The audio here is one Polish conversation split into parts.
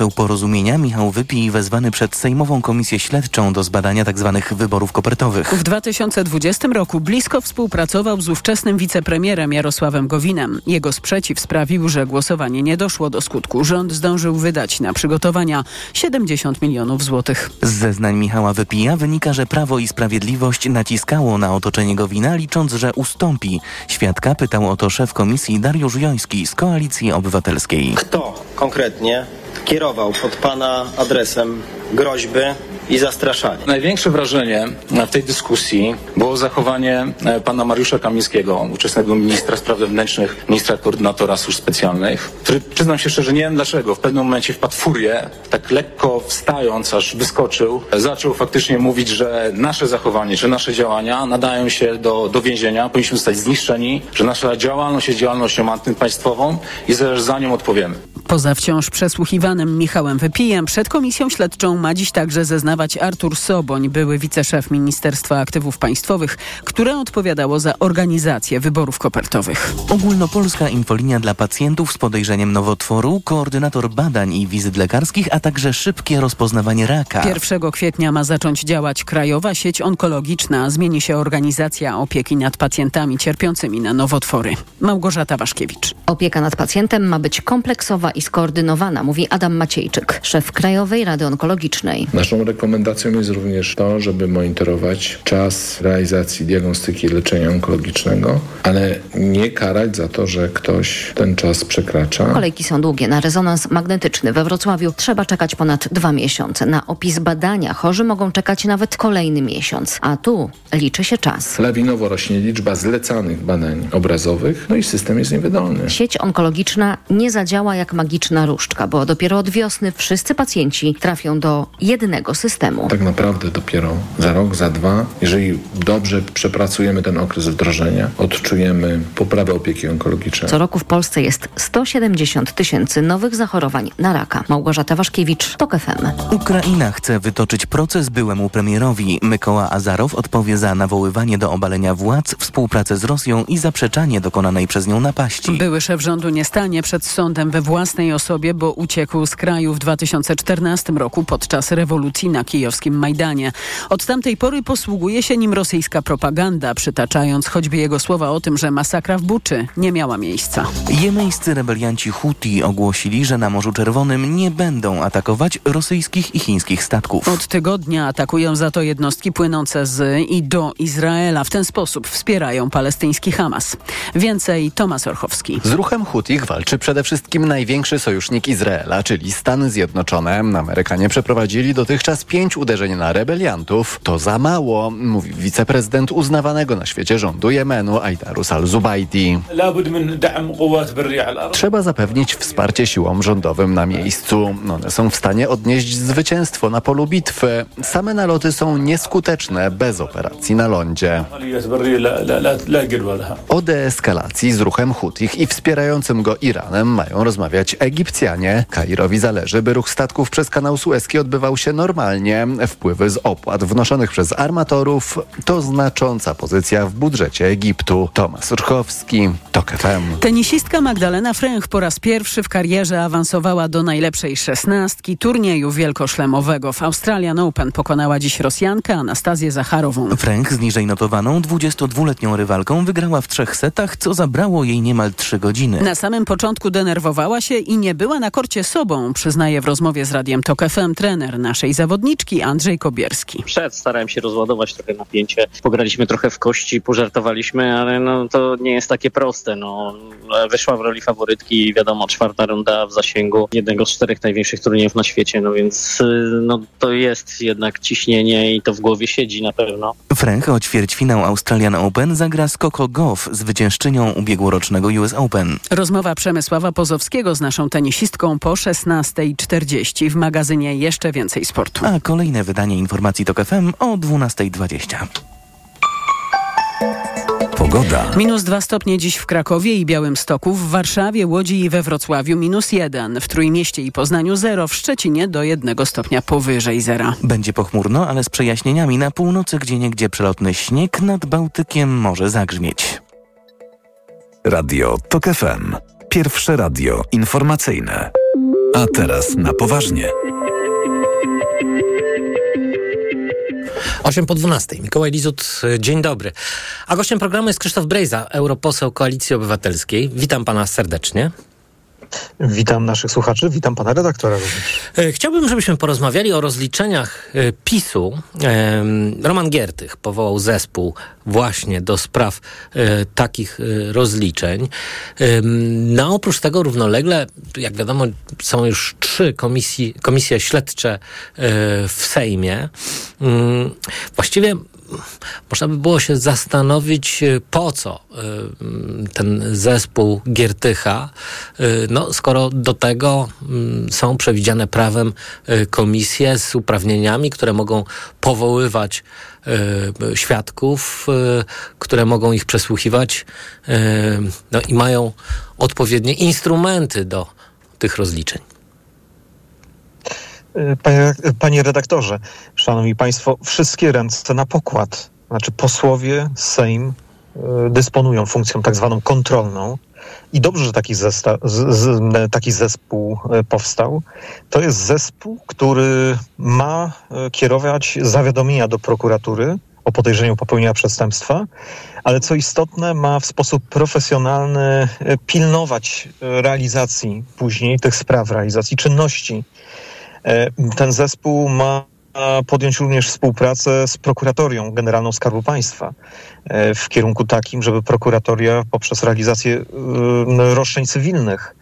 poseł porozumienia Michał Wypij wezwany przed Sejmową Komisję Śledczą do zbadania tzw. Tak wyborów kopertowych. W 2020 roku blisko współpracował z ówczesnym wicepremierem Jarosławem Gowinem. Jego sprzeciw sprawił, że głosowanie nie doszło do skutku. Rząd zdążył wydać na przygotowania 70 milionów złotych. Z zeznań Michała Wypija wynika, że Prawo i Sprawiedliwość naciskało na otoczenie Gowina, licząc, że ustąpi. Świadka pytał o to szef komisji Dariusz Joński z Koalicji Obywatelskiej. Kto konkretnie kierował pod pana adresem groźby i zastraszanie. Największe wrażenie w tej dyskusji było zachowanie e, pana Mariusza Kamińskiego, ówczesnego ministra spraw wewnętrznych, ministra koordynatora służb specjalnych, który przyznam się szczerze, nie wiem dlaczego, w pewnym momencie wpadł w furię, tak lekko wstając, aż wyskoczył, zaczął faktycznie mówić, że nasze zachowanie, że nasze działania nadają się do, do więzienia, powinniśmy zostać zniszczeni, że nasza działalność jest działalnością antypaństwową i że za nią odpowiemy. Poza wciąż przesłuchiwanym Michałem Wypijem przed komisją śledczą ma dziś także zeznawać Artur Soboń, były wiceszef Ministerstwa Aktywów Państwowych, które odpowiadało za organizację wyborów kopertowych. Ogólnopolska infolinia dla pacjentów z podejrzeniem nowotworu, koordynator badań i wizyt lekarskich, a także szybkie rozpoznawanie raka. 1 kwietnia ma zacząć działać Krajowa Sieć Onkologiczna. Zmieni się organizacja opieki nad pacjentami cierpiącymi na nowotwory. Małgorzata Waszkiewicz. Opieka nad pacjentem ma być kompleksowa i skoordynowana, mówi Adam Maciejczyk, szef Krajowej Rady Onkologicznej. Naszą rekomendacją jest również to, żeby monitorować czas realizacji diagnostyki i leczenia onkologicznego, ale nie karać za to, że ktoś ten czas przekracza. Kolejki są długie. Na rezonans magnetyczny we Wrocławiu trzeba czekać ponad dwa miesiące. Na opis badania chorzy mogą czekać nawet kolejny miesiąc. A tu liczy się czas. Lawinowo rośnie liczba zlecanych badań obrazowych, no i system jest niewydolny. Sieć onkologiczna nie zadziała jak magiczna różdżka, bo dopiero od wiosny wszyscy pacjenci trafią do jednego systemu. Tak naprawdę dopiero za rok, za dwa, jeżeli dobrze przepracujemy ten okres wdrożenia, odczujemy poprawę opieki onkologicznej. Co roku w Polsce jest 170 tysięcy nowych zachorowań na raka. Małgorzata Waszkiewicz, TOK FM. Ukraina chce wytoczyć proces byłemu premierowi. Mykoła Azarow odpowie za nawoływanie do obalenia władz, współpracę z Rosją i zaprzeczanie dokonanej przez nią napaści. Były szef rządu nie stanie przed sądem we własnej osobie, bo uciekł z kraju w 2014 roku podczas rewolucji na kijowskim Majdanie. Od tamtej pory posługuje się nim rosyjska propaganda, przytaczając choćby jego słowa o tym, że masakra w Buczy nie miała miejsca. Jemeńscy rebelianci Huti ogłosili, że na Morzu Czerwonym nie będą atakować rosyjskich i chińskich statków. Od tygodnia atakują za to jednostki płynące z i do Izraela. W ten sposób wspierają palestyński Hamas. Więcej Tomasz Orchowski. Z ruchem Hutich walczy przede wszystkim największy sojusznik Izraela, czyli Stany Zjednoczone. Amerykanie przeprowadzili dotychczas pięć uderzeń na rebeliantów. To za mało, mówi wiceprezydent uznawanego na świecie rządu Jemenu Aidarus al-Zubaidi. Trzeba zapewnić wsparcie siłom rządowym na miejscu. One są w stanie odnieść zwycięstwo na polu bitwy. Same naloty są nieskuteczne bez operacji na lądzie. O deeskalacji z ruchem Hutich i wspierającym go Iranem mają rozmawiać Egipcjanie. Kairowi zależy, by ruch statków przez kanał Suezki odbywał się normalnie. Wpływy z opłat wnoszonych przez armatorów to znacząca pozycja w budżecie Egiptu. Tomasz Urchowski, TOK FM. Tenisistka Magdalena Fręch po raz pierwszy w karierze awansowała do najlepszej szesnastki turnieju wielkoszlemowego. W Australian Open pokonała dziś Rosjankę Anastazję Zacharową. Fręch z niżej notowaną 22-letnią rywalką wygrała w trzech setach, co zabrało jej niemal trzy godziny. Na samym początku denerwowała się i nie była na korcie sobą, przyznaje w rozmowie z Radiem TOK FM trener naszej Andrzej Kobierski. Przed starałem się rozładować trochę napięcie. Pograliśmy trochę w kości, pożartowaliśmy, ale no, to nie jest takie proste. No. Wyszła w roli faworytki, wiadomo, czwarta runda w zasięgu jednego z czterech największych turniejów na świecie, no więc no, to jest jednak ciśnienie i to w głowie siedzi na pewno. Fręch o ćwierćfinał Australian Open zagra z Coco Goff, zwyciężczynią ubiegłorocznego US Open. Rozmowa Przemysława Pozowskiego z naszą tenisistką po 16.40 w magazynie Jeszcze Więcej Sportu. A kolejne wydanie informacji TOK FM o 12.20. Pogoda. Minus dwa stopnie dziś w Krakowie i Białymstoku, w Warszawie, Łodzi i we Wrocławiu minus jeden, w Trójmieście i Poznaniu zero, w Szczecinie do jednego stopnia powyżej zera. Będzie pochmurno, ale z przejaśnieniami na północy, gdzie niegdzie przelotny śnieg, nad Bałtykiem może zagrzmieć. Radio TOK FM. Pierwsze radio informacyjne. A teraz na poważnie. 8 po 12. Mikołaj Lizut, dzień dobry. A gościem programu jest Krzysztof Brejza, europoseł Koalicji Obywatelskiej. Witam pana serdecznie. Witam naszych słuchaczy, witam pana redaktora. E, chciałbym, żebyśmy porozmawiali o rozliczeniach e, PiSu. Roman Giertych powołał zespół właśnie do spraw e, takich rozliczeń. No oprócz tego równolegle, jak wiadomo, są już trzy komisji, komisje śledcze w Sejmie. Mm, właściwie można by było się zastanowić, e, po co e, ten zespół Giertycha, e, no, skoro do tego są przewidziane prawem komisje z uprawnieniami, które mogą powoływać świadków, które mogą ich przesłuchiwać no, i mają odpowiednie instrumenty do tych rozliczeń. Panie, panie redaktorze, szanowni państwo, wszystkie ręce na pokład. Znaczy posłowie, Sejm y, dysponują funkcją tak zwaną kontrolną. I dobrze, że taki, zesta, z, z, taki zespół y, powstał. To jest zespół, który ma y, kierować zawiadomienia do prokuratury o podejrzeniu popełnienia przestępstwa, ale co istotne, ma w sposób profesjonalny pilnować realizacji później tych spraw, realizacji czynności E, ten zespół ma podjąć również współpracę z prokuratorią generalną Skarbu Państwa e, w kierunku takim, żeby prokuratoria poprzez realizację e, roszczeń cywilnych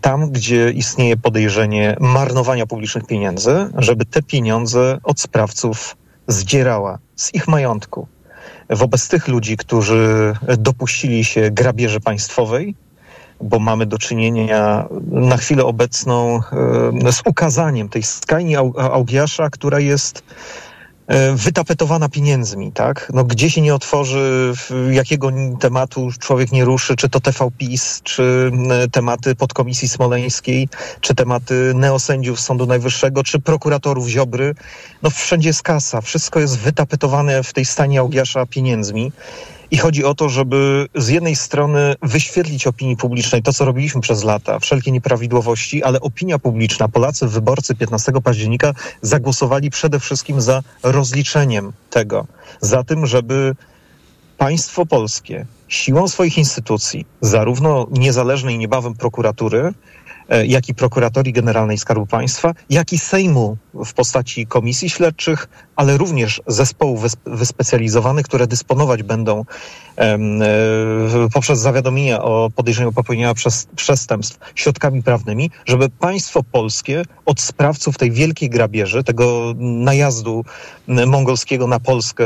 tam, gdzie istnieje podejrzenie marnowania publicznych pieniędzy, żeby te pieniądze od sprawców zdzierała z ich majątku. Wobec tych ludzi, którzy dopuścili się grabieży państwowej, bo mamy do czynienia na chwilę obecną e, z ukazaniem tej stajni Augiasza, która jest e, wytapetowana pieniędzmi, tak? No, gdzie się nie otworzy, jakiego tematu człowiek nie ruszy, czy to TVPiS, czy tematy podkomisji smoleńskiej, czy tematy neosędziów Sądu Najwyższego, czy prokuratorów Ziobry. No wszędzie jest kasa, wszystko jest wytapetowane w tej stanie Augiasza pieniędzmi. I chodzi o to, żeby z jednej strony wyświetlić opinii publicznej to, co robiliśmy przez lata, wszelkie nieprawidłowości, ale opinia publiczna, Polacy, wyborcy 15 października zagłosowali przede wszystkim za rozliczeniem tego, za tym, żeby państwo polskie siłą swoich instytucji, zarówno niezależnej niebawem prokuratury, E, jak i Prokuratorii Generalnej Skarbu Państwa, jak i Sejmu w postaci komisji śledczych, ale również zespołów wyspecjalizowanych, które dysponować będą e, poprzez zawiadomienia o podejrzeniu popełnienia przestępstw środkami prawnymi, żeby państwo polskie od sprawców tej wielkiej grabieży, tego najazdu mongolskiego na Polskę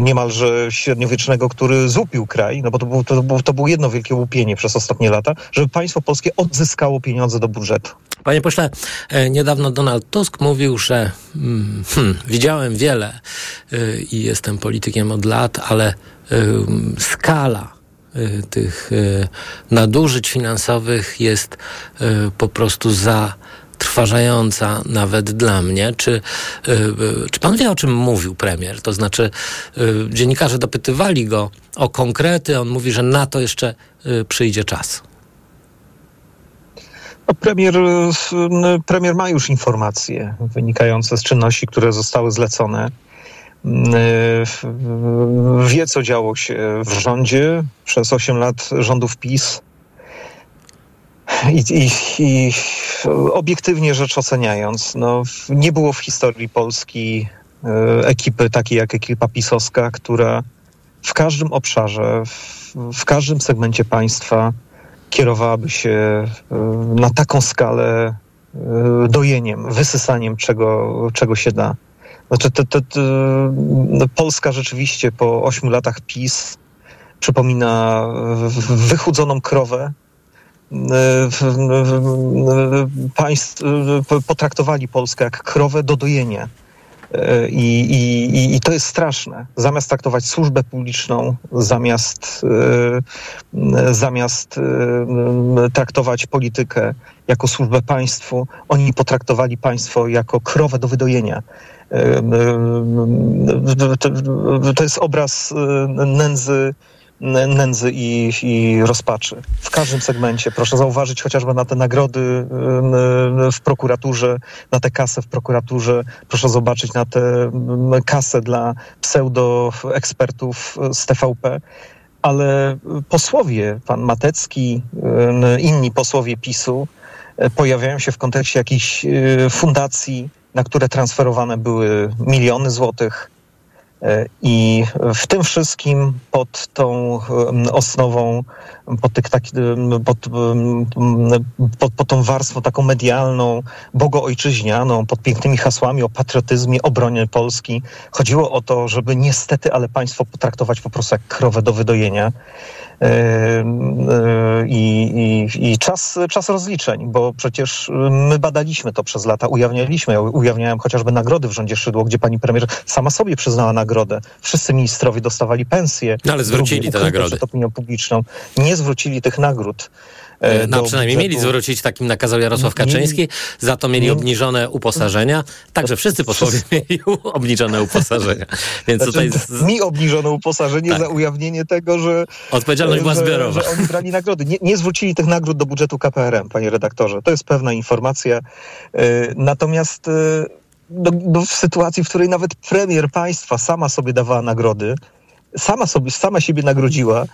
niemalże średniowiecznego, który zupił kraj, no bo to było, to było, to było jedno wielkie łupienie przez ostatnie lata, żeby państwo polskie odzyskało pieniądze do budżetu. Panie pośle, e, niedawno Donald Tusk mówił, że hmm, widziałem wiele y, i jestem politykiem od lat, ale y, skala y, tych nadużyć finansowych jest po prostu za trważająca nawet dla mnie. Czy, czy pan wie, o czym mówił premier? To znaczy, dziennikarze dopytywali go o konkrety, on mówi, że na to jeszcze przyjdzie czas. No, premier, premier ma już informacje wynikające z czynności, które zostały zlecone. Wie, co działo się w rządzie przez 8 lat rządów PiS. I, i, i obiektywnie rzecz oceniając, no, nie było w historii Polski e, ekipy takiej jak ekipa pisowska, która w każdym obszarze, w, w każdym segmencie państwa kierowałaby się e, na taką skalę e, dojeniem, wysysaniem czego, czego się da. Znaczy, te, te, te, no Polska rzeczywiście po ośmiu latach PiS przypomina wychudzoną krowę. E, państw potraktowali Polskę jak krowę do dojenia. I, i, I to jest straszne. Zamiast traktować służbę publiczną, zamiast, e, zamiast e, traktować politykę jako służbę państwu, oni potraktowali państwo jako krowę do wydojenia. E, to jest obraz nędzy nędzy i, i rozpaczy. W każdym segmencie. Proszę zauważyć chociażby na te nagrody w prokuraturze, na tę kasę w prokuraturze. Proszę zobaczyć na tę kasę dla pseudoekspertów z TVP. Ale posłowie, pan Matecki, inni posłowie PiSu pojawiają się w kontekście jakichś fundacji, na które transferowane były miliony złotych, i w tym wszystkim pod tą osnową, pod, tych, taki, pod, pod, pod tą warstwą taką medialną, bogoojczyźnianą, pod pięknymi hasłami o patriotyzmie, obronie Polski, chodziło o to, żeby niestety, ale państwo potraktować po prostu jak krowę do wydojenia. I, i, i czas, czas rozliczeń, bo przecież my badaliśmy to przez lata, ujawnialiśmy. Ja ujawniałem chociażby nagrody w rządzie Szydło, gdzie pani premier sama sobie przyznała nagrodę. Wszyscy ministrowie dostawali pensje. No ale zwrócili te nagrody. Opinią publiczną. Nie zwrócili tych nagród. No przynajmniej budżetu. mieli zwrócić, takim nakazał Jarosław Kaczyński, za to mieli obniżone uposażenia. Także wszyscy posłowie mieli obniżone uposażenia. Więc znaczy, tutaj... Mi obniżono uposażenie tak. za ujawnienie tego, że... Odpowiedzialność była zbiorowa. Że, oni brali nagrody. Nie, nie zwrócili tych nagród do budżetu KPRM, panie redaktorze. To jest pewna informacja. Natomiast do, do, w sytuacji, w której nawet premier państwa sama sobie dawała nagrody, sama sobie, sama siebie nagrodziła,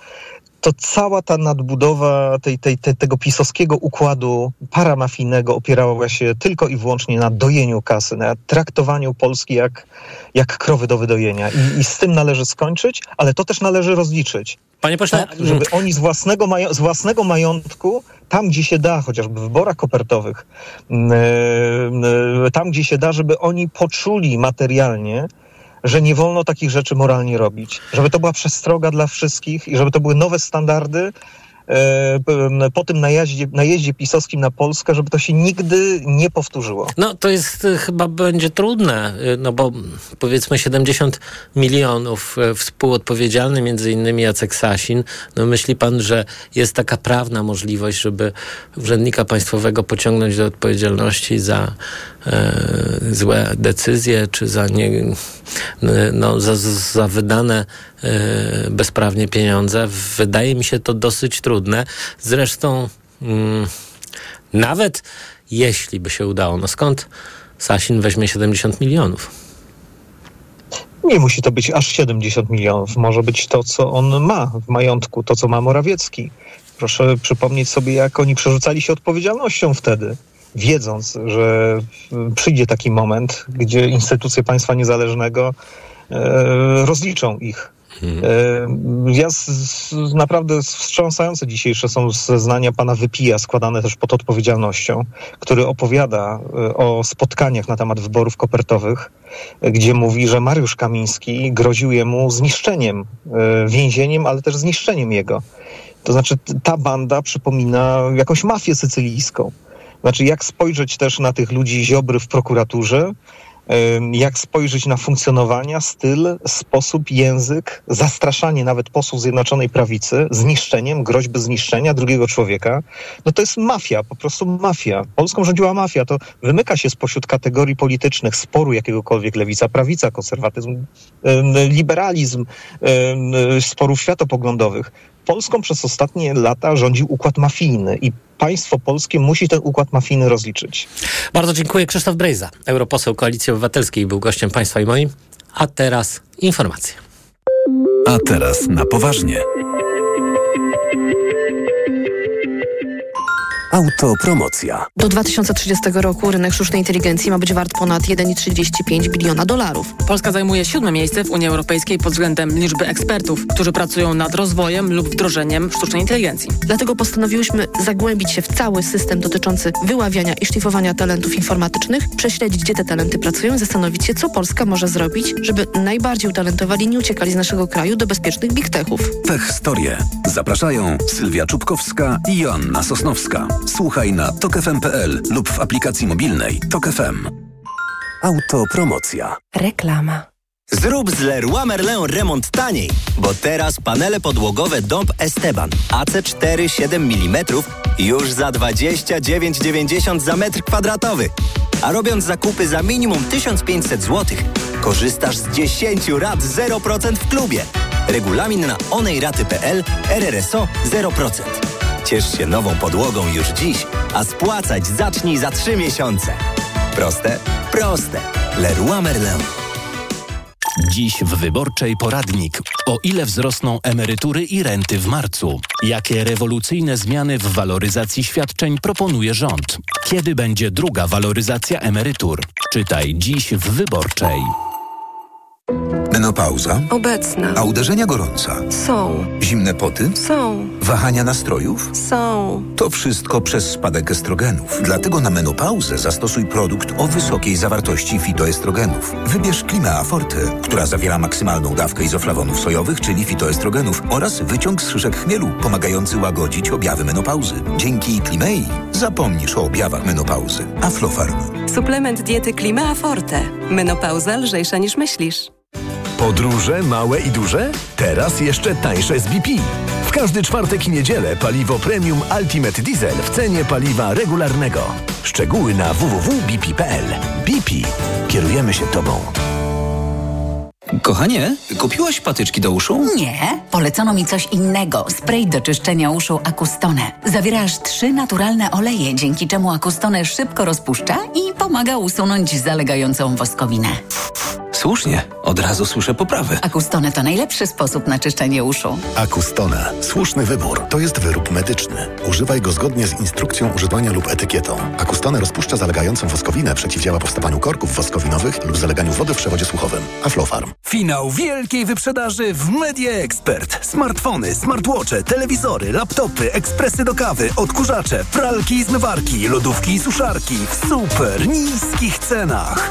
to cała ta nadbudowa tej, tej, tej, tego pisowskiego układu paramafijnego opierała się tylko i wyłącznie na dojeniu kasy, na traktowaniu Polski jak, jak krowy do wydojenia. I, I z tym należy skończyć, ale to też należy rozliczyć. Panie pośle, tak, żeby oni z własnego, z własnego majątku, tam gdzie się da, chociażby w wyborach kopertowych, tam gdzie się da, żeby oni poczuli materialnie, że nie wolno takich rzeczy moralnie robić. Żeby to była przestroga dla wszystkich i żeby to były nowe standardy po tym najeździe, najeździe pisowskim na Polskę, żeby to się nigdy nie powtórzyło. No to jest chyba będzie trudne, no bo powiedzmy 70 milionów współodpowiedzialny między innymi Jacek Sasin. No myśli pan, że jest taka prawna możliwość, żeby urzędnika państwowego pociągnąć do odpowiedzialności za e, złe decyzje, czy za, nie, no, za, za wydane e, bezprawnie pieniądze? Wydaje mi się to dosyć trudne trudne. Zresztą mm, nawet jeśli by się udało, no skąd Sasin weźmie 70 milionów? Nie musi to być aż 70 milionów. Może być to, co on ma w majątku, to, co ma Morawiecki. Proszę przypomnieć sobie, jak oni przerzucali się odpowiedzialnością wtedy, wiedząc, że przyjdzie taki moment, gdzie instytucje państwa niezależnego e, rozliczą ich Hmm. Ja z, z, naprawdę wstrząsające dzisiejsze są zeznania pana Wypija, składane też pod odpowiedzialnością, który opowiada e, o spotkaniach na temat wyborów kopertowych, gdzie mówi, że Mariusz Kamiński groził jemu zniszczeniem, e, więzieniem, ale też zniszczeniem jego. To znaczy ta banda przypomina jakąś mafię sycylijską. Znaczy jak spojrzeć też na tych ludzi Ziobry w prokuraturze, jak spojrzeć na funkcjonowania, styl, sposób, język, zastraszanie nawet posłów Zjednoczonej Prawicy, zniszczeniem, groźby zniszczenia drugiego człowieka, no to jest mafia, po prostu mafia. Polską rządziła mafia, to wymyka się spośród kategorii politycznych sporu jakiegokolwiek lewica, prawica, konserwatyzm, liberalizm, sporów światopoglądowych. Polską przez ostatnie lata rządził układ mafijny i państwo polskie musi ten układ mafijny rozliczyć. Bardzo dziękuję. Krzysztof Brejza, europoseł Koalicji Obywatelskiej, był gościem państwa i moim. A teraz informacje. A teraz na poważnie. Autopromocja. Do 2030 roku rynek sztucznej inteligencji ma być wart ponad 1,35 biliona dolarów. Polska zajmuje siódme miejsce w Unii Europejskiej pod względem liczby ekspertów, którzy pracują nad rozwojem lub wdrożeniem sztucznej inteligencji. Dlatego postanowiłyśmy zagłębić się w cały system dotyczący wyławiania i szlifowania talentów informatycznych, prześledzić, gdzie te talenty pracują i zastanowić się, co Polska może zrobić, żeby najbardziej utalentowali nie uciekali z naszego kraju do bezpiecznych big techów. Tech Storie. Zapraszają Sylwia Czubkowska i Joanna Sosnowska. Słuchaj na tokefm.pl lub w aplikacji mobilnej Tok FM. Autopromocja. Reklama. Zrób z Leroy Merlin remont taniej, bo teraz panele podłogowe Dąb Esteban AC4 7 mm już za 29,90 za metr kwadratowy. A robiąc zakupy za minimum 1500 zł, korzystasz z 10 rat 0% w klubie. Regulamin na onejraty.pl RRSO 0%. Ciesz się nową podłogą już dziś, a spłacać zacznij za 3 miesiące. Proste? Proste. Leroy Merlin. Dziś w Wyborczej poradnik. O ile wzrosną emerytury i renty w marcu? Jakie rewolucyjne zmiany w waloryzacji świadczeń proponuje rząd? Kiedy będzie druga waloryzacja emerytur? Czytaj dziś w Wyborczej. Menopauza? Obecna. A uderzenia gorąca? Są. Zimne poty? Są. Wahania nastrojów? Są. To wszystko przez spadek estrogenów. Dlatego na menopauzę zastosuj produkt o wysokiej zawartości fitoestrogenów. Wybierz Klima Forte, która zawiera maksymalną dawkę izoflawonów sojowych, czyli fitoestrogenów oraz wyciąg z szyszek chmielu, pomagający łagodzić objawy menopauzy. Dzięki Klimei zapomnisz o objawach menopauzy. Aflofarm. Suplement diety Klima Forte. Menopauza lżejsza niż myślisz. Podróże małe i duże? Teraz jeszcze tańsze z BP. W każdy czwartek i niedzielę paliwo premium Ultimate Diesel w cenie paliwa regularnego. Szczegóły na www.bp.pl. BP. Kierujemy się Tobą. Kochanie, kupiłaś patyczki do uszu? Nie, polecono mi coś innego. Spray do czyszczenia uszu Akustone. Zawiera aż trzy naturalne oleje, dzięki czemu Akustone szybko rozpuszcza i pomaga usunąć zalegającą woskowinę. Słusznie, od razu słyszę poprawy. Akustone to najlepszy sposób na czyszczenie uszu. Akustone. Słuszny wybór. To jest wyrób medyczny. Używaj go zgodnie z instrukcją używania lub etykietą. Akustone rozpuszcza zalegającą woskowinę, przeciwdziała powstawaniu korków woskowinowych lub zaleganiu wody w przewodzie słuchowym. Aflofarm. Finał wielkiej wyprzedaży w Media Expert. Smartfony, smartwatche, telewizory, laptopy, ekspresy do kawy, odkurzacze, pralki i zmywarki, lodówki i suszarki w super niskich cenach.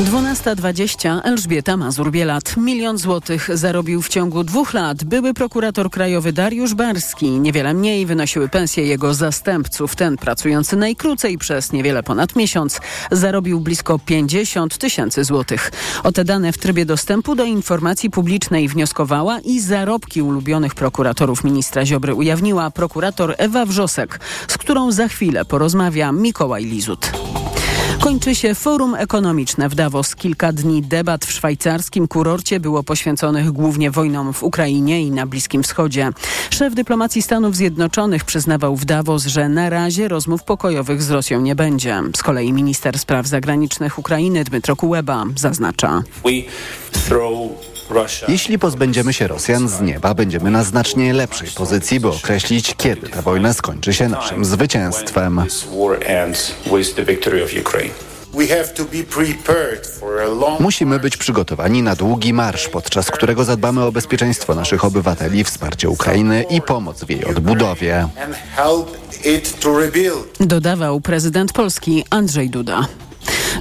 12.20 Elżbieta Mazur-Bielat. Milion złotych zarobił w ciągu dwóch lat były prokurator krajowy Dariusz Barski. Niewiele mniej wynosiły pensje jego zastępców. Ten pracujący najkrócej przez niewiele ponad miesiąc zarobił blisko 50 tysięcy złotych. O te dane w trybie dostępu do informacji publicznej wnioskowała i zarobki ulubionych prokuratorów ministra Ziobry ujawniła prokurator Ewa Wrzosek, z którą za chwilę porozmawia Mikołaj Lizut. Kończy się forum ekonomiczne w Davos. Kilka dni debat w szwajcarskim kurorcie było poświęconych głównie wojnom w Ukrainie i na Bliskim Wschodzie. Szef dyplomacji Stanów Zjednoczonych przyznawał w Davos, że na razie rozmów pokojowych z Rosją nie będzie. Z kolei minister spraw zagranicznych Ukrainy Dmytro Kuleba zaznacza. Jeśli pozbędziemy się Rosjan z nieba, będziemy na znacznie lepszej pozycji, by określić, kiedy ta wojna skończy się naszym zwycięstwem. Musimy być przygotowani na długi marsz, podczas którego zadbamy o bezpieczeństwo naszych obywateli, wsparcie Ukrainy i pomoc w jej odbudowie. Dodawał prezydent Polski Andrzej Duda.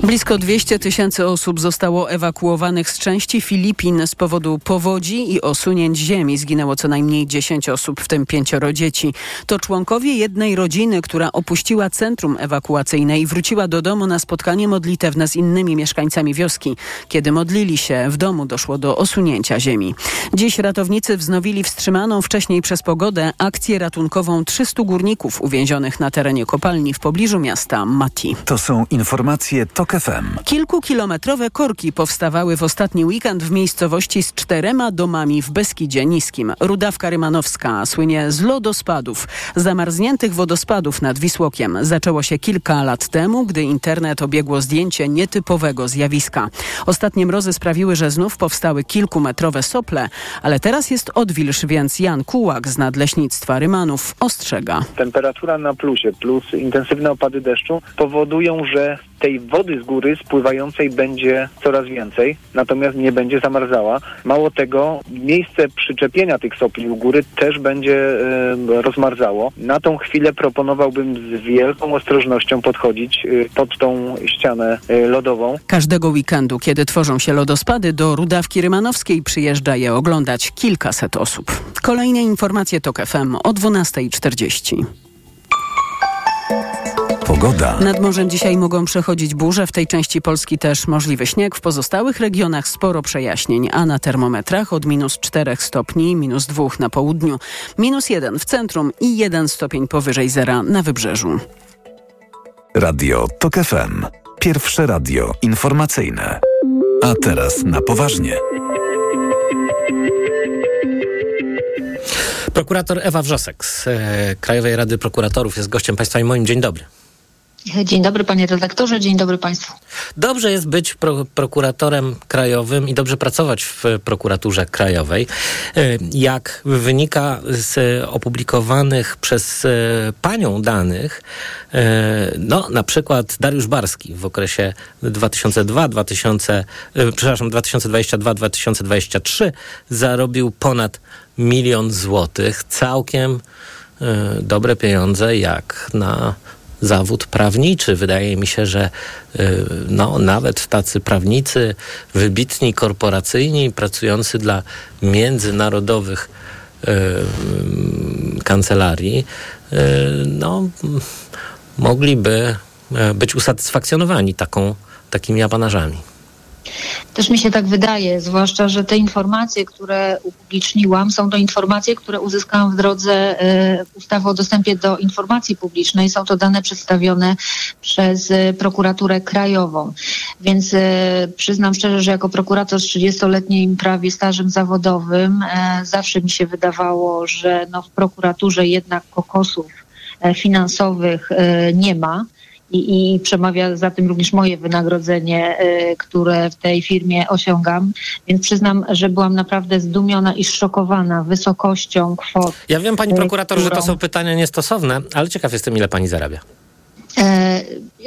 Blisko 200 tysięcy osób zostało ewakuowanych z części Filipin z powodu powodzi i osunięć ziemi. Zginęło co najmniej 10 osób, w tym pięcioro dzieci. To członkowie jednej rodziny, która opuściła centrum ewakuacyjne i wróciła do domu na spotkanie modlitewne z innymi mieszkańcami wioski. Kiedy modlili się, w domu doszło do osunięcia ziemi. Dziś ratownicy wznowili wstrzymaną wcześniej przez pogodę akcję ratunkową 300 górników uwięzionych na terenie kopalni w pobliżu miasta Mati. To są informacje TOK FM. Kilkukilometrowe korki powstawały w ostatni weekend w miejscowości z czterema domami w Beskidzie Niskim. Rudawka Rymanowska słynie z lodospadów, zamarzniętych wodospadów nad Wisłokiem. Zaczęło się kilka lat temu, gdy internet obiegło zdjęcie nietypowego zjawiska. Ostatnie mrozy sprawiły, że znów powstały kilkumetrowe sople, ale teraz jest odwilż, więc Jan Kułak z Nadleśnictwa Rymanów ostrzega. Temperatura na plusie plus intensywne opady deszczu powodują, że tej wody z góry spływającej będzie coraz więcej, natomiast nie będzie zamarzała. Mało tego, miejsce przyczepienia tych sopli u góry też będzie e, rozmarzało. Na tą chwilę proponowałbym z wielką ostrożnością podchodzić e, pod tą ścianę e, lodową. Każdego weekendu, kiedy tworzą się lodospady, do Rudawki Rymanowskiej przyjeżdża je oglądać kilkaset osób. Kolejne informacje TOK FM o 12.40. Pogoda. Nad morzem dzisiaj mogą przechodzić burze, w tej części Polski też możliwy śnieg, w pozostałych regionach sporo przejaśnień, a na termometrach od minus 4 stopni, minus 2 na południu, minus 1 w centrum i 1 stopień powyżej zera na wybrzeżu. Radio TOK FM. Pierwsze radio informacyjne. A teraz na poważnie. Prokurator Ewa Wrzosek z e, Krajowej Rady Prokuratorów jest gościem Państwa i moim. Dzień dobry. Dzień dobry panie redaktorze, dzień dobry państwu. Dobrze jest być pro, prokuratorem krajowym i dobrze pracować w prokuraturze krajowej. E, Jak wynika z opublikowanych przez e, panią danych, e, no na przykład Dariusz Barski w okresie 2002-2000, e, przepraszam, 2022-2023 zarobił ponad milion złotych. Całkiem dobre pieniądze jak na zawód prawniczy. Wydaje mi się, że y, no, nawet tacy prawnicy wybitni, korporacyjni, pracujący dla międzynarodowych y, y, kancelarii, y, no, mogliby y, być usatysfakcjonowani taką, takimi apanarzami. Też mi się tak wydaje, zwłaszcza, że te informacje, które upubliczniłam, są to informacje, które uzyskałam w drodze e, ustawy o dostępie do informacji publicznej. Są to dane przedstawione przez e, prokuraturę krajową. Więc e, przyznam szczerze, że jako prokurator z 30-letnim prawie stażem zawodowym zawsze mi się wydawało, że no, w prokuraturze jednak kokosów finansowych nie ma i, i przemawia za tym również moje wynagrodzenie, y, które w tej firmie osiągam. Więc przyznam, że byłam naprawdę zdumiona i zszokowana wysokością kwot. Ja wiem, pani y, prokurator, że to którą- są pytania niestosowne, ale ciekaw jestem, ile pani zarabia. E,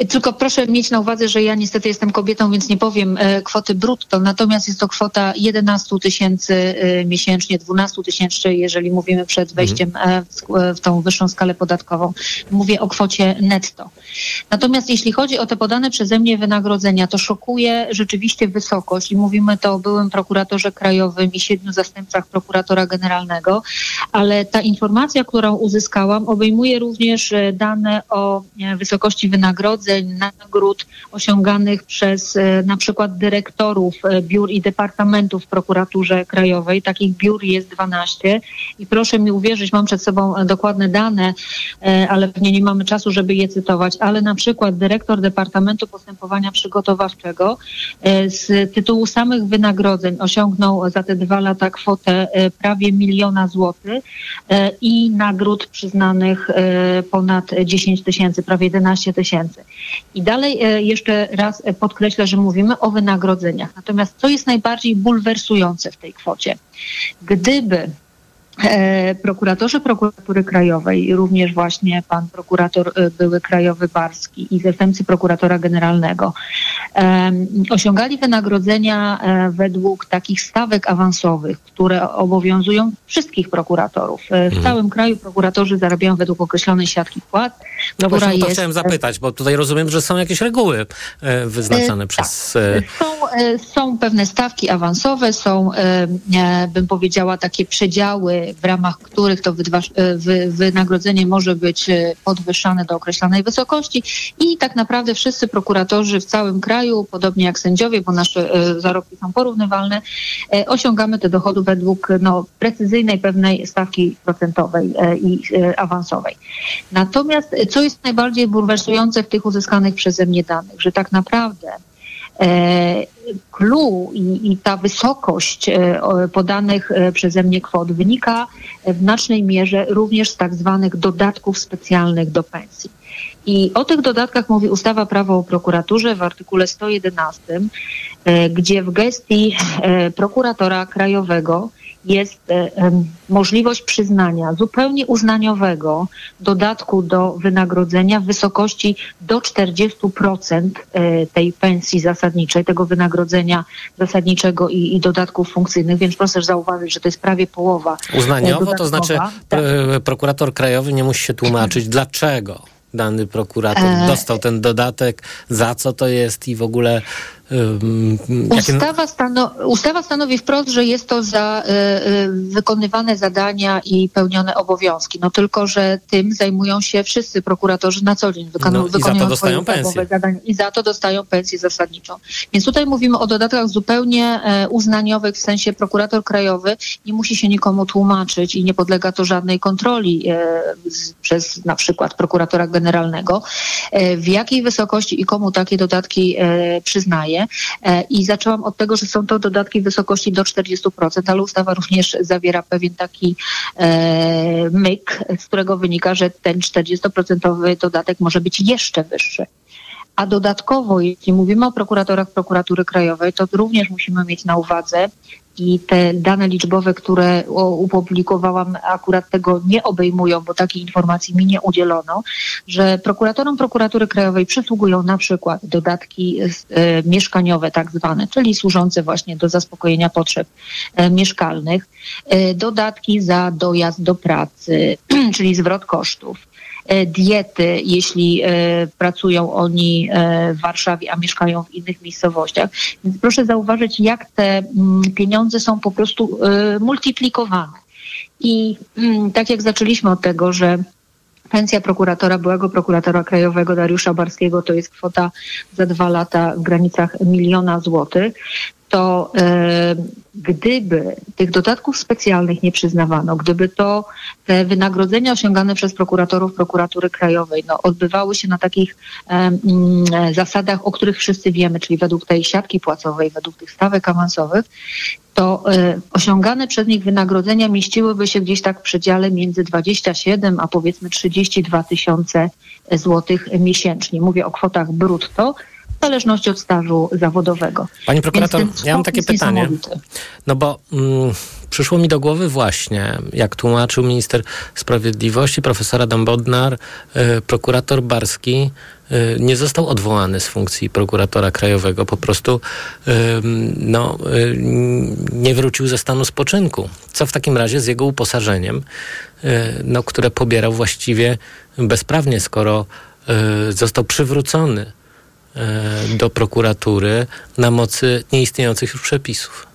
tylko proszę mieć na uwadze, że ja niestety jestem kobietą, więc nie powiem e, kwoty brutto, natomiast jest to kwota 11 tysięcy e, miesięcznie, 12 tysięcy, jeżeli mówimy przed wejściem e, w, tą wyższą skalę podatkową. Mówię o kwocie netto. Natomiast jeśli chodzi o te podane przeze mnie wynagrodzenia, to szokuje rzeczywiście wysokość i mówimy to o byłym prokuratorze krajowym i siedmiu zastępcach prokuratora generalnego, ale ta informacja, którą uzyskałam, obejmuje również dane o e, wysokości wynagrodzeń, nagród osiąganych przez e, na przykład dyrektorów e, biur i departamentów w prokuraturze krajowej. Takich biur jest 12 i proszę mi uwierzyć, mam przed sobą e, dokładne dane, ale pewnie nie mamy czasu, żeby je cytować, ale na przykład dyrektor Departamentu Postępowania Przygotowawczego z tytułu samych wynagrodzeń osiągnął za te dwa lata kwotę prawie miliona złotych i nagród przyznanych ponad 10 tysięcy, prawie 11 tysięcy. I dalej e, jeszcze raz e, podkreślę, że mówimy o wynagrodzeniach. Natomiast co jest najbardziej bulwersujące w tej kwocie? Gdyby prokuratorzy prokuratury krajowej, również właśnie pan prokurator e, były krajowy Barski i zastępcy prokuratora generalnego, osiągali wynagrodzenia e, według takich stawek awansowych, które obowiązują wszystkich prokuratorów. E, W Mhm. całym kraju prokuratorzy zarabiają według określonej siatki płat, No właśnie o to jest chciałem zapytać, bo tutaj rozumiem, że są jakieś reguły e, wyznaczane E, przez... E, Są, e, są pewne stawki awansowe, są, e, e, bym powiedziała, takie przedziały, w ramach których to e, wy, wynagrodzenie może być e, podwyższane do określonej wysokości i tak naprawdę wszyscy prokuratorzy w całym kraju, podobnie jak sędziowie, bo nasze e, zarobki są porównywalne, osiągamy te dochody według no, precyzyjnej pewnej stawki procentowej i awansowej. Natomiast co jest najbardziej bulwersujące w tych uzyskanych przeze mnie danych, że tak naprawdę clue i, i ta wysokość e, podanych e, przeze mnie kwot wynika w znacznej mierze również z tak zwanych dodatków specjalnych do pensji. I o tych dodatkach mówi ustawa prawo o prokuraturze w artykule 111, e, gdzie w gestii e, prokuratora krajowego jest e, możliwość przyznania zupełnie uznaniowego dodatku do wynagrodzenia w wysokości do 40% e, tej pensji zasadniczej, tego wynagrodzenia zasadniczego i, i dodatków funkcyjnych, więc proszę zauważyć, że to jest prawie połowa. e, Uznaniowo, to dodatkowa. znaczy pr- prokurator krajowy nie musi się tłumaczyć, dlaczego dany prokurator dostał ten dodatek, za co to jest i w ogóle. Ustawa, stano, ustawa stanowi wprost, że jest to za y, y, wykonywane zadania i pełnione obowiązki. No tylko, że tym zajmują się wszyscy prokuratorzy na co dzień. Wykonu, No za wykonują dostają swoje. Zadania, I za to dostają pensję zasadniczą. Więc tutaj mówimy o dodatkach zupełnie e, uznaniowych, w sensie prokurator krajowy nie musi się nikomu tłumaczyć i nie podlega to żadnej kontroli e, przez na przykład prokuratora generalnego, e, w jakiej wysokości i komu takie dodatki e, przyznaje. E, I zaczęłam od tego, że są to dodatki w wysokości do 40%, ale ustawa również zawiera pewien taki e, myk, z którego wynika, że ten 40% dodatek może być jeszcze wyższy. A dodatkowo, jeśli mówimy o prokuratorach prokuratury krajowej, to również musimy mieć na uwadze i te dane liczbowe, które o, opublikowałam, akurat tego nie obejmują, bo takiej informacji mi nie udzielono, że prokuratorom prokuratury krajowej przysługują na przykład dodatki e, mieszkaniowe tak zwane, czyli służące właśnie do zaspokojenia potrzeb e, mieszkalnych, e, dodatki za dojazd do pracy, czyli zwrot kosztów diety, jeśli e, pracują oni e, w Warszawie, a mieszkają w innych miejscowościach. Więc proszę zauważyć, jak te mm, pieniądze są po prostu e, multiplikowane. I mm, tak jak zaczęliśmy od tego, że pensja prokuratora, byłego prokuratora krajowego Dariusza Barskiego to jest kwota za dwa lata w granicach miliona złotych, to e, gdyby tych dodatków specjalnych nie przyznawano, gdyby to te wynagrodzenia osiągane przez prokuratorów prokuratury krajowej no, odbywały się na takich e, zasadach, o których wszyscy wiemy, czyli według tej siatki płacowej, według tych stawek awansowych, to e, osiągane przez nich wynagrodzenia mieściłyby się gdzieś tak w przedziale między 27 a powiedzmy 32 tysiące złotych miesięcznie. Mówię o kwotach brutto, w zależności od stażu zawodowego. Pani prokurator, ja mam takie pytanie. No bo mm, przyszło mi do głowy właśnie, jak tłumaczył minister sprawiedliwości, profesor Adam Bodnar, y, prokurator Barski y, nie został odwołany z funkcji prokuratora krajowego, po prostu y, no, y, nie wrócił ze stanu spoczynku. Co w takim razie z jego uposażeniem, y, no, które pobierał właściwie bezprawnie, skoro został przywrócony do prokuratury na mocy nieistniejących już przepisów.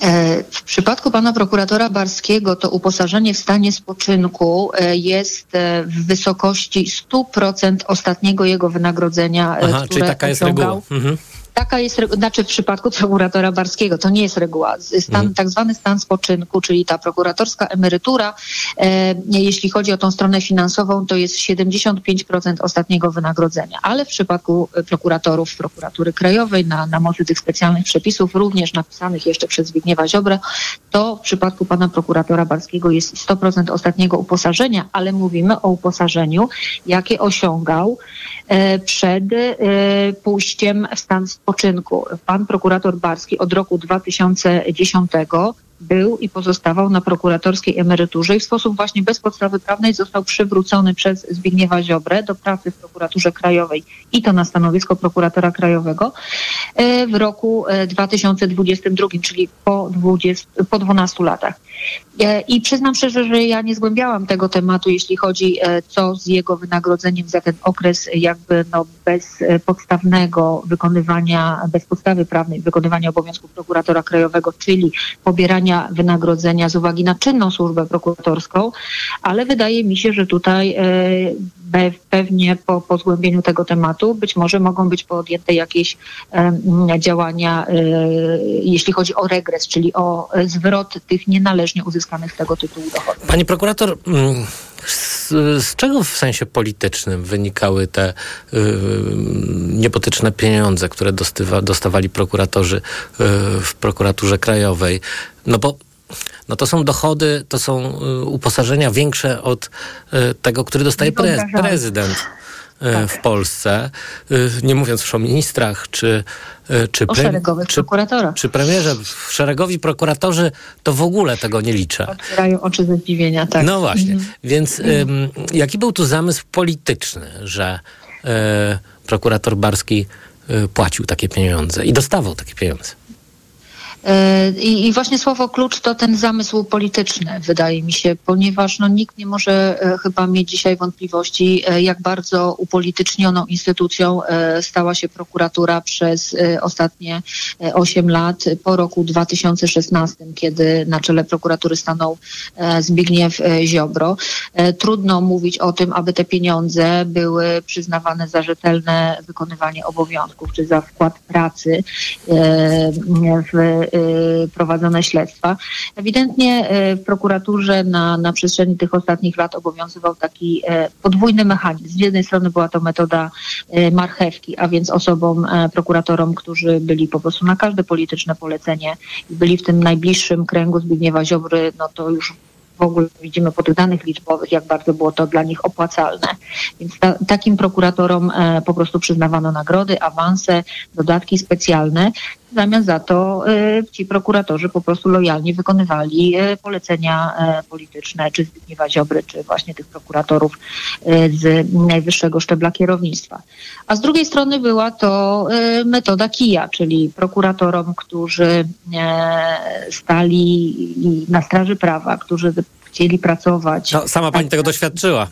E, W przypadku pana prokuratora Barskiego to uposażenie w stanie spoczynku e, jest e, w wysokości 100% ostatniego jego wynagrodzenia, e, Aha, które czyli taka jest reguła. Mhm. Taka jest, znaczy w przypadku prokuratora Barskiego to nie jest reguła. Stan, Mhm. Tak zwany stan spoczynku, czyli ta prokuratorska emerytura, e, jeśli chodzi o tą stronę finansową, to jest 75% ostatniego wynagrodzenia. Ale w przypadku e, prokuratorów prokuratury krajowej na, na mocy tych specjalnych przepisów, również napisanych jeszcze przez Zbigniewa Ziobrę, to w przypadku pana prokuratora Barskiego jest 100% ostatniego uposażenia, ale mówimy o uposażeniu, jakie osiągał e, przed e, pójściem w stan spoczynku. Pan prokurator Barski od roku 2010 był i pozostawał na prokuratorskiej emeryturze i w sposób właśnie bez podstawy prawnej został przywrócony przez Zbigniewa Ziobrę do pracy w prokuraturze krajowej i to na stanowisko prokuratora krajowego e, w roku e, 2022, czyli po, 20, po 12 latach. E, I przyznam szczerze, że ja nie zgłębiałam tego tematu, jeśli chodzi e, co z jego wynagrodzeniem za ten okres jakby no, bezpodstawnego wykonywania, bez podstawy prawnej wykonywania obowiązków prokuratora krajowego, czyli pobierania wynagrodzenia z uwagi na czynną służbę prokuratorską, ale wydaje mi się, że tutaj e, pewnie po, po zgłębieniu tego tematu być może mogą być podjęte jakieś działania, e, jeśli chodzi o regres, czyli o e, zwrot tych nienależnie uzyskanych z tego tytułu dochodów. Pani prokurator, mm, z, z czego w sensie politycznym wynikały te y, niepotyczne pieniądze, które dostywa, dostawali prokuratorzy y, w prokuraturze krajowej? No bo no to są dochody, to są y, uposażenia większe od y, tego, który dostaje prezydent. E, w Polsce, y, nie mówiąc już o ministrach czy, y, czy, szeregowych czy, czy premierze, szeregowi prokuratorzy to w ogóle tego nie liczę. Otwierają oczy ze zdziwienia, tak. No właśnie, Mhm. więc ym, jaki był tu zamysł polityczny, że y, prokurator Barski y, płacił takie pieniądze i dostawał takie pieniądze? E, I, właśnie słowo klucz to ten zamysł polityczny, wydaje mi się, ponieważ no, nikt nie może e, chyba mieć dzisiaj wątpliwości, e, jak bardzo upolitycznioną instytucją stała się prokuratura przez ostatnie e, 8 lat, po roku 2016, kiedy na czele prokuratury stanął Zbigniew Ziobro. Trudno mówić o tym, aby te pieniądze były przyznawane za rzetelne wykonywanie obowiązków, czy za wkład pracy w prowadzone śledztwa. Ewidentnie e, w prokuraturze na, na przestrzeni tych ostatnich lat obowiązywał taki e, podwójny mechanizm. Z jednej strony była to metoda marchewki, a więc osobom, e, prokuratorom, którzy byli po prostu na każde polityczne polecenie i byli w tym najbliższym kręgu Zbigniewa Ziobry, no to już w ogóle widzimy po tych danych liczbowych, jak bardzo było to dla nich opłacalne. Więc ta, takim prokuratorom e, po prostu przyznawano nagrody, awanse, dodatki specjalne. W zamian za to e, ci prokuratorzy po prostu lojalnie wykonywali e, polecenia e, polityczne, czy Zbigniewa Ziobry, czy właśnie tych prokuratorów z najwyższego szczebla kierownictwa. A z drugiej strony była to metoda kija, czyli prokuratorom, którzy stali na straży prawa, którzy chcieli pracować. No, sama pani tego doświadczyła.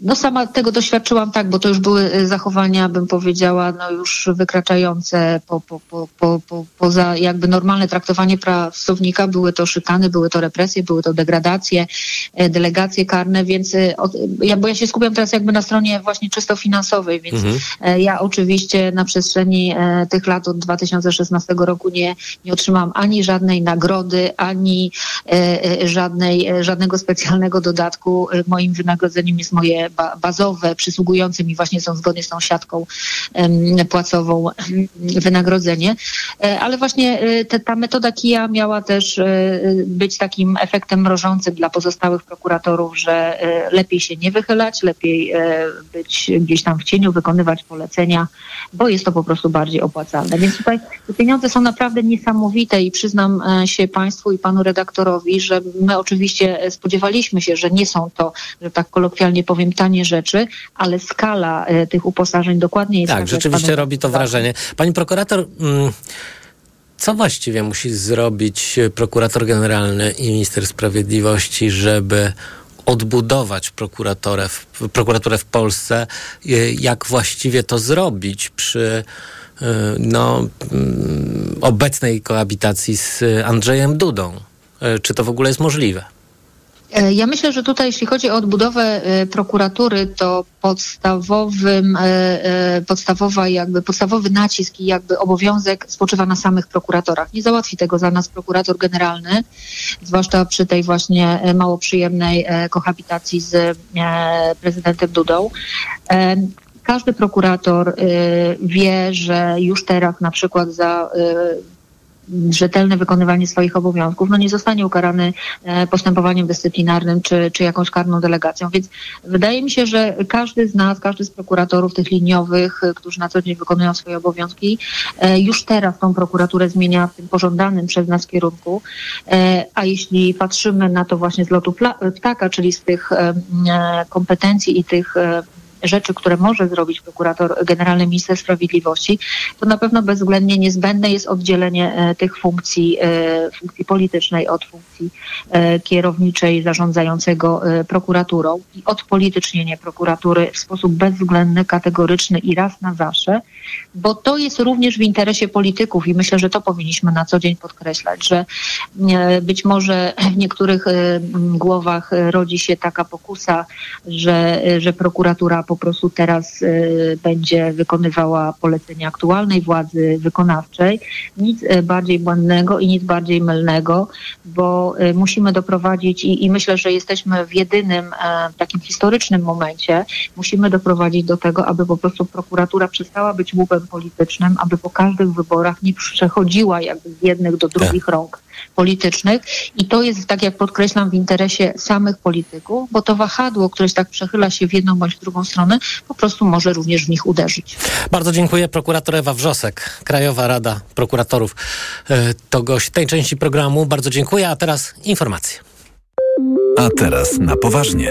No sama tego doświadczyłam tak, bo to już były y, zachowania, bym powiedziała, no już wykraczające po, po, po, po, po, poza jakby normalne traktowanie pracownika. Były to szykany, były to represje, były to degradacje, e, delegacje karne, więc y, od, ja, bo ja się skupiam teraz jakby na stronie właśnie czysto finansowej, więc Mhm. e, ja oczywiście na przestrzeni e, tych lat od 2016 roku nie, nie otrzymałam ani żadnej nagrody, ani żadnej, żadnego specjalnego dodatku. Moim wynagrodzeniem jest moje ba- bazowe, przysługujące mi właśnie są zgodnie z tą siatką płacową wynagrodzenie. E, Ale właśnie e, te, ta metoda kija miała też e, być takim efektem mrożącym dla pozostałych prokuratorów, że lepiej się nie wychylać, lepiej być gdzieś tam w cieniu, wykonywać polecenia, bo jest to po prostu bardziej opłacalne. Więc tutaj pieniądze są naprawdę niesamowite i przyznam się Państwu i Panu redaktorowi, że my oczywiście spodziewaliśmy się, że nie są to, że tak kolokwialnie powiem, tanie rzeczy, ale skala e, tych uposażeń dokładnie jest Tak, taka, rzeczywiście robi to wrażenie. Pani prokurator, mm, co właściwie musi zrobić prokurator generalny i minister sprawiedliwości, żeby odbudować prokuraturę w, prokuraturę w Polsce? E, Jak właściwie to zrobić przy e, no, mm, obecnej koabitacji z Andrzejem Dudą? Czy to w ogóle jest możliwe? E, Ja myślę, że tutaj, jeśli chodzi o odbudowę e, prokuratury, to podstawowym, e, podstawowa jakby, podstawowy nacisk i jakby obowiązek spoczywa na samych prokuratorach. Nie załatwi tego za nas prokurator generalny, zwłaszcza przy tej właśnie mało przyjemnej kohabitacji z prezydentem Dudą. Każdy prokurator wie, że już teraz na przykład za rzetelne wykonywanie swoich obowiązków, no nie zostanie ukarany e, postępowaniem dyscyplinarnym czy, czy jakąś karną delegacją. Więc wydaje mi się, że każdy z nas, każdy z prokuratorów tych liniowych, e, którzy na co dzień wykonują swoje obowiązki, e, już teraz tą prokuraturę zmienia w tym pożądanym przez nas kierunku. A jeśli patrzymy na to właśnie z lotu ptaka, czyli z tych kompetencji i tych rzeczy, które może zrobić prokurator generalny minister sprawiedliwości, to na pewno bezwzględnie niezbędne jest oddzielenie e, tych funkcji, e, funkcji politycznej od funkcji e, kierowniczej zarządzającego prokuraturą i odpolitycznienie prokuratury w sposób bezwzględny, kategoryczny i raz na zawsze, bo to jest również w interesie polityków i myślę, że to powinniśmy na co dzień podkreślać, że być może w niektórych głowach rodzi się taka pokusa, że, że prokuratura po prostu teraz e, będzie wykonywała polecenia aktualnej władzy wykonawczej. Nic e, bardziej błędnego i nic bardziej mylnego, bo e, musimy doprowadzić i, i myślę, że jesteśmy w jedynym e, takim historycznym momencie, musimy doprowadzić do tego, aby po prostu prokuratura przestała być łupem politycznym, aby po każdych wyborach nie przechodziła jakby z jednych do drugich rąk politycznych. I to jest, tak jak podkreślam, w interesie samych polityków, bo to wahadło, które tak przechyla się w jedną bądź w drugą stronę, strony po prostu może również w nich uderzyć. Bardzo dziękuję. Prokurator Ewa Wrzosek, Krajowa Rada Prokuratorów. e, To gość tej części programu. Bardzo dziękuję. A teraz informacje. A teraz na poważnie.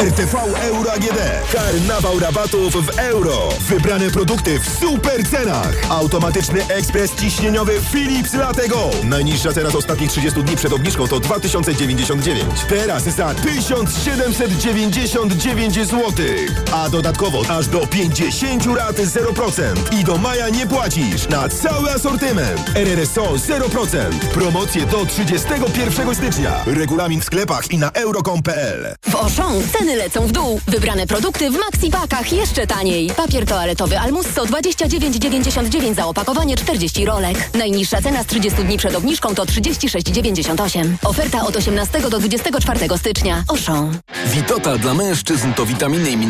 RTV Euro AGD. Karnawał rabatów w euro. Wybrane produkty w super cenach. Automatyczny ekspres ciśnieniowy Philips Latego. Najniższa cena z ostatnich 30 dni przed obniżką to 2099. Teraz za 1799 zł. A dodatkowo aż do 50 rat 0%. I do maja nie płacisz na cały asortyment. RRSO 0%. Promocje do 31 stycznia. Regulamin w sklepach i na euro.com.pl. W Auchan ceny lecą w dół. Wybrane produkty w maxi-pakach jeszcze taniej. Papier toaletowy Almusso 29,99 za opakowanie 40 rolek. Najniższa cena z 30 dni przed obniżką to 36,98. Oferta od 18 do 24 stycznia. Auchan. Witotal dla mężczyzn to witaminy i minerały.